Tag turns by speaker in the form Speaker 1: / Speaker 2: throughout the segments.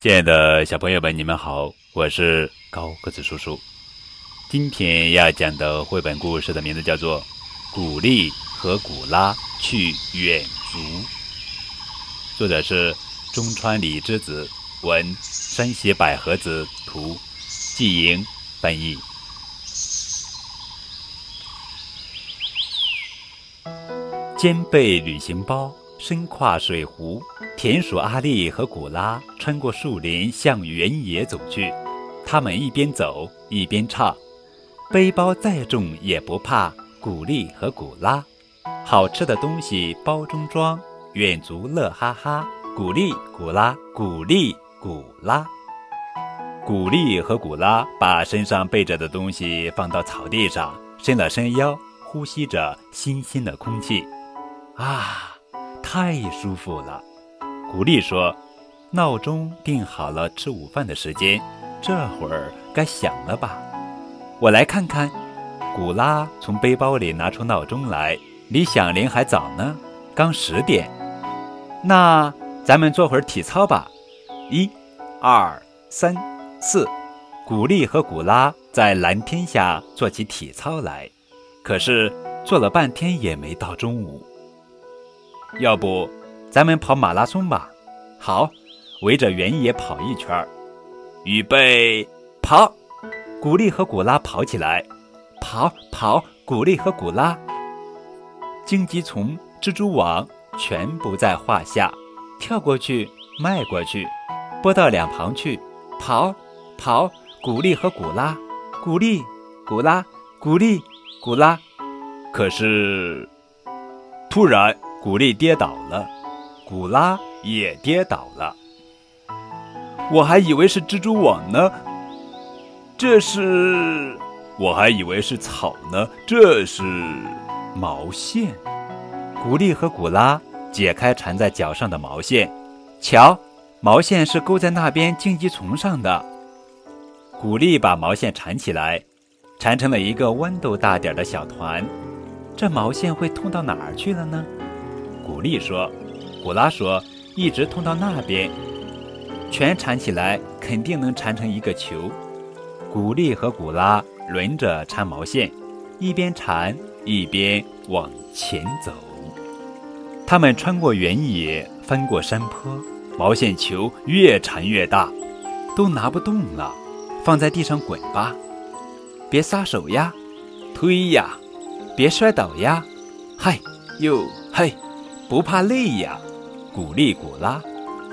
Speaker 1: 亲爱的小朋友们，你们好，我是高个子叔叔。今天要讲的绘本故事的名字叫做《古丽和古拉去远足》，作者是中川里之子，文山西百合子图，季莹翻译。肩背旅行包。身跨水壶，田鼠阿丽和古拉穿过树林向原野走去。他们一边走一边唱：“背包再重也不怕，古丽和古拉，好吃的东西包中装，远足乐哈哈。古丽古拉，古丽古拉。”古丽和古拉把身上背着的东西放到草地上，伸了伸腰，呼吸着新鲜的空气。啊！太舒服了，古丽说：“闹钟定好了吃午饭的时间，这会儿该响了吧？”我来看看。古拉从背包里拿出闹钟来，离响铃还早呢，刚十点。那咱们做会儿体操吧。一、二、三、四，古丽和古拉在蓝天下做起体操来，可是做了半天也没到中午。要不，咱们跑马拉松吧？好，围着原野跑一圈儿。预备，跑！古丽和古拉跑起来，跑跑！古丽和古拉，荆棘丛、蜘蛛网全不在话下。跳过去，迈过去，拨到两旁去，跑跑！古丽和古拉，古丽，古拉，古丽，古拉。可是，突然。古丽跌倒了，古拉也跌倒了。我还以为是蜘蛛网呢，这是；我还以为是草呢，这是毛线。古丽和古拉解开缠在脚上的毛线，瞧，毛线是勾在那边荆棘丛上的。古丽把毛线缠起来，缠成了一个豌豆大点的小团。这毛线会通到哪儿去了呢？古丽说：“古拉说，一直通到那边，全缠起来，肯定能缠成一个球。”古丽和古拉轮着缠毛线，一边缠一边往前走。他们穿过原野，翻过山坡，毛线球越缠越大，都拿不动了，放在地上滚吧，别撒手呀，推呀，别摔倒呀，嗨，哟，嘿。不怕累呀，古力古拉，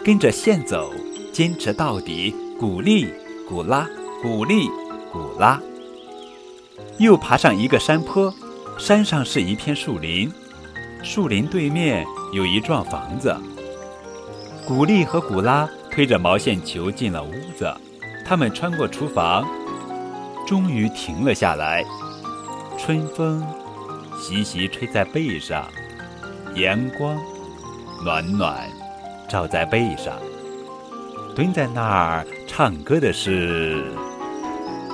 Speaker 1: 跟着线走，坚持到底。古力古拉，古力古拉。又爬上一个山坡，山上是一片树林，树林对面有一幢房子。古力和古拉推着毛线球进了屋子，他们穿过厨房，终于停了下来。春风习习吹在背上。阳光暖暖照在背上，蹲在那儿唱歌的是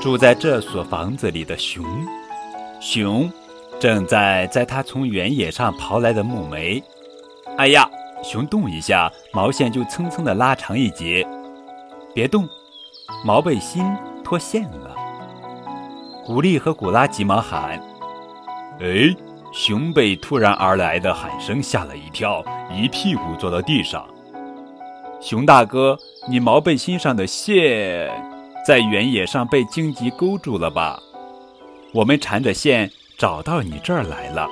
Speaker 1: 住在这所房子里的熊。熊正在在他从原野上刨来的木煤。哎呀，熊动一下，毛线就蹭蹭的拉长一截。别动，毛背心脱线了。古丽和古拉急忙喊：“哎！”熊被突然而来的喊声吓了一跳，一屁股坐到地上。熊大哥，你毛背心上的线在原野上被荆棘勾住了吧？我们缠着线找到你这儿来了。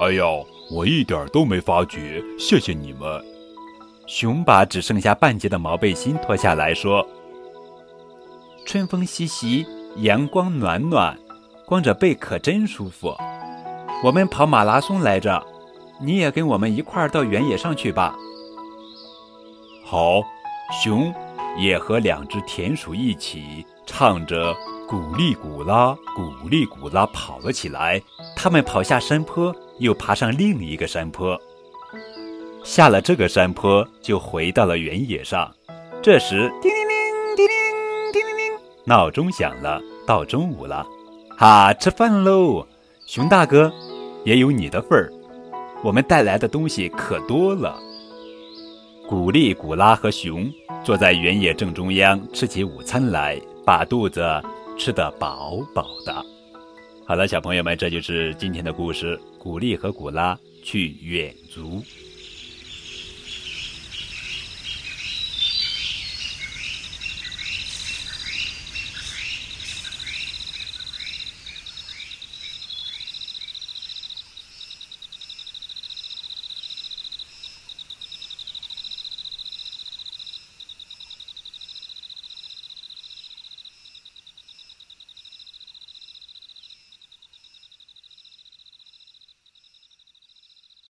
Speaker 2: 哎呦，我一点都没发觉，谢谢你们。
Speaker 1: 熊把只剩下半截的毛背心脱下来说：“春风习习，阳光暖暖，光着背可真舒服。”我们跑马拉松来着，你也跟我们一块儿到原野上去吧。
Speaker 2: 好，
Speaker 1: 熊也和两只田鼠一起唱着“古丽古拉，古丽古拉”跑了起来。他们跑下山坡，又爬上另一个山坡，下了这个山坡就回到了原野上。这时，叮铃铃，叮铃叮铃铃，闹钟响了，到中午了，哈，吃饭喽，熊大哥。也有你的份儿，我们带来的东西可多了。古丽、古拉和熊坐在原野正中央吃起午餐来，把肚子吃得饱饱的。好了，小朋友们，这就是今天的故事：古丽和古拉去远足。